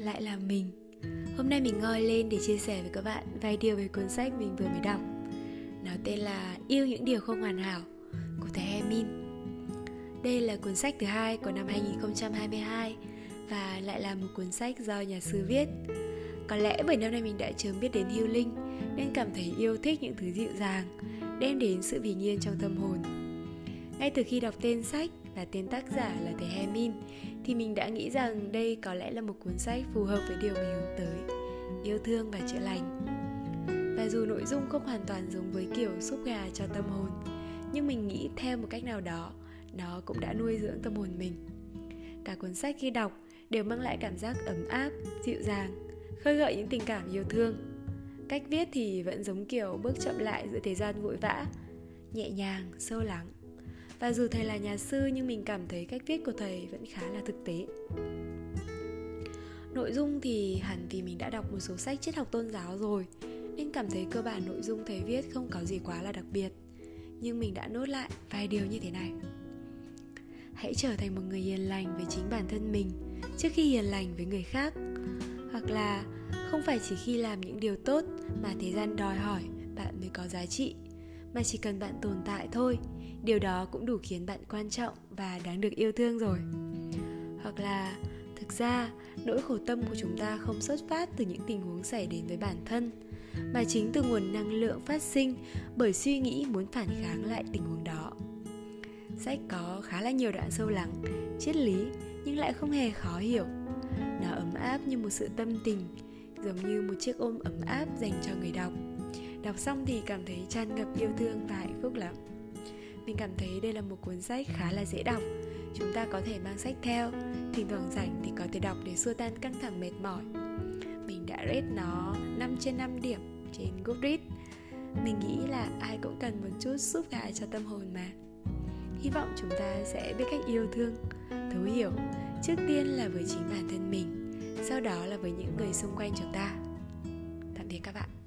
lại là mình. Hôm nay mình ngồi lên để chia sẻ với các bạn vài điều về cuốn sách mình vừa mới đọc. Nó tên là Yêu những điều không hoàn hảo, của thầy Hemin Đây là cuốn sách thứ hai của năm 2022 Và lại là một cuốn sách do nhà sư viết. Có lẽ bởi năm nay mình đã chớm biết đến healing Nên cảm thấy yêu thích những thứ dịu dàng, Đem đến sự bình yên trong tâm hồn. Ngay từ khi đọc tên sách và tên tác giả là thầy Hemin thì mình đã nghĩ rằng đây có lẽ là một cuốn sách phù hợp với điều mình hướng tới, yêu thương và chữa lành. Và dù nội dung không hoàn toàn giống với kiểu xúc gà cho tâm hồn, nhưng mình nghĩ theo một cách nào đó, nó cũng đã nuôi dưỡng tâm hồn mình. Cả cuốn sách khi đọc đều mang lại cảm giác ấm áp, dịu dàng, khơi gợi những tình cảm yêu thương. Cách viết thì vẫn giống kiểu bước chậm lại giữa thời gian vội vã, nhẹ nhàng, sâu lắng và dù thầy là nhà sư, nhưng mình cảm thấy cách viết của thầy vẫn khá là thực tế. Nội dung thì hẳn vì mình đã đọc một số sách triết học tôn giáo rồi, nên cảm thấy cơ bản nội dung thầy viết không có gì quá là đặc biệt. Nhưng mình đã nốt lại vài điều như thế này. Hãy trở thành một người hiền lành với chính bản thân mình trước khi hiền lành với người khác. Hoặc là không phải chỉ khi làm những điều tốt mà thế gian đòi hỏi bạn mới có giá trị mà chỉ cần bạn tồn tại thôi. Điều đó cũng đủ khiến bạn quan trọng và đáng được yêu thương rồi. Hoặc là, thực ra, nỗi khổ tâm của chúng ta không xuất phát từ những tình huống xảy đến với bản thân, mà chính từ nguồn năng lượng phát sinh bởi suy nghĩ muốn phản kháng lại tình huống đó. Sách có khá là nhiều đoạn sâu lắng, triết lý, nhưng lại không hề khó hiểu. Nó ấm áp như một sự tâm tình, giống như một chiếc ôm ấm áp dành cho người đọc đọc xong thì cảm thấy tràn ngập yêu thương và hạnh phúc lắm. Mình cảm thấy đây là một cuốn sách khá là dễ đọc. Chúng ta có thể mang sách theo. Thỉnh thoảng rảnh thì có thể đọc để xua tan căng thẳng mệt mỏi. Mình đã rate nó 5 trên 5 điểm trên Goodreads. Mình nghĩ là ai cũng cần một chút giúp gà cho tâm hồn mà. Hy vọng chúng ta sẽ biết cách yêu thương, thấu hiểu. Trước tiên là với chính bản thân mình, sau đó là với những người xung quanh chúng ta. Tạm biệt các bạn.